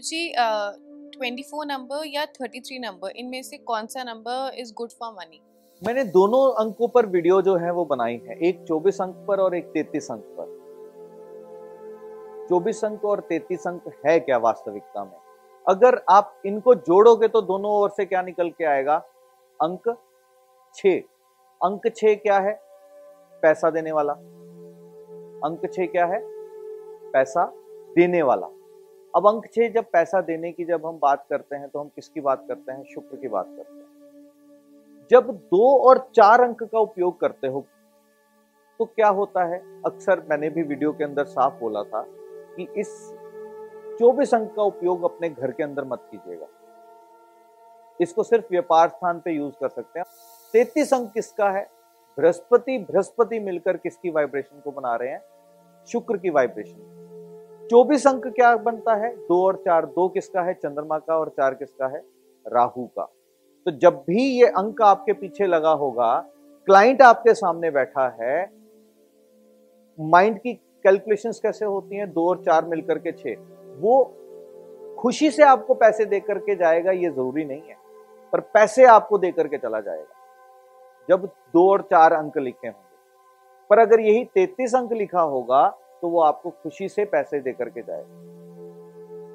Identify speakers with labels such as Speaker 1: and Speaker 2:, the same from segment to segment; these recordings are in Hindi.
Speaker 1: जी ट्वेंटी फोर नंबर या थर्टी थ्री नंबर इनमें से कौन सा number is good for money
Speaker 2: मैंने दोनों अंकों पर वीडियो जो है वो बनाई है, एक 24 अंक पर और एक 33 अंक पर। 24 अंक और 33 अंक है क्या वास्तविकता में? अगर आप इनको जोड़ोगे तो दोनों ओर से क्या निकल के आएगा? अंक छ अंक छ क्या है? पैसा देने वाला। अंक छ क्या है? पैसा देने वाला। अब अंक छह, जब पैसा देने की जब हम बात करते हैं तो हम किसकी बात करते हैं? शुक्र की बात करते हैं। जब दो और चार अंक का उपयोग करते हो तो क्या होता है? अक्सर मैंने भी वीडियो के अंदर साफ़ बोला था कि इस चौबीस अंक का उपयोग अपने घर के अंदर मत कीजिएगा। इसको सिर्फ़ व्यापार स्थान पे यूज़ कर सकते हैं। तैतीस अंक किसका है? बृहस्पति बृहस्पति मिलकर किसकी वाइब्रेशन को बना रहे हैं? शुक्र की वाइब्रेशन। चौबीस अंक क्या बनता है? दो और चार, दो किसका है? चंद्रमा का और चार किसका है? राहु का। तो जब भी ये अंक आपके पीछे लगा होगा, क्लाइंट आपके सामने बैठा है, माइंड की कैलकुलेशंस कैसे होती हैं? दो और चार मिलकर के छह। वो खुशी से आपको पैसे दे करके जाएगा, ये ज़रूरी नहीं है। पर पैसे आपको दे करके चला जाएगा, जब दो और चार अंक लिखे होंगे। पर अगर यही तैतीस अंक लिखा होगा तो वो आपको खुशी से पैसे दे करके जाएगा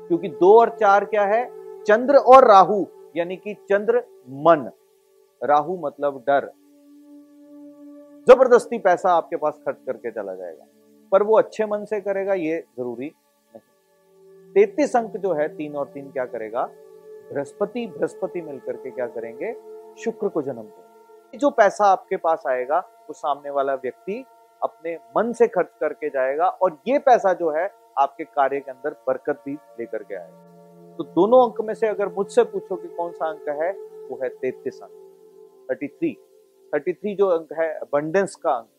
Speaker 2: क्योंकि दो और चार क्या है? चंद्र और राहु, यानी कि चंद्र मन। राहु मतलब डर। ज़बरदस्ती पैसा आपके पास खर्च करके चला जाएगा। पर वो अच्छे मन से करेगा, ये ज़रूरी नहीं। तैतीस अंक जो है, तीन और तीन क्या करेगा? बृहस्पति बृहस्पति मिलकर के क्या करेंगे? शुक्र को जन्म देंगे। जो पैसा आपके पास आएगा, वो सामने वाला व्यक्ति अपने मन से खर्च करके जाएगा और ये पैसा जो है आपके कार्य के अंदर बरकत भी लेकर के आएगा। तो दोनों अंक में से अगर मुझसे पूछो कि कौन सा अंक है, वो है तैतीस अंक। थर्टी थ्री थर्टी थ्री जो अंक है अबंडेंस का अंक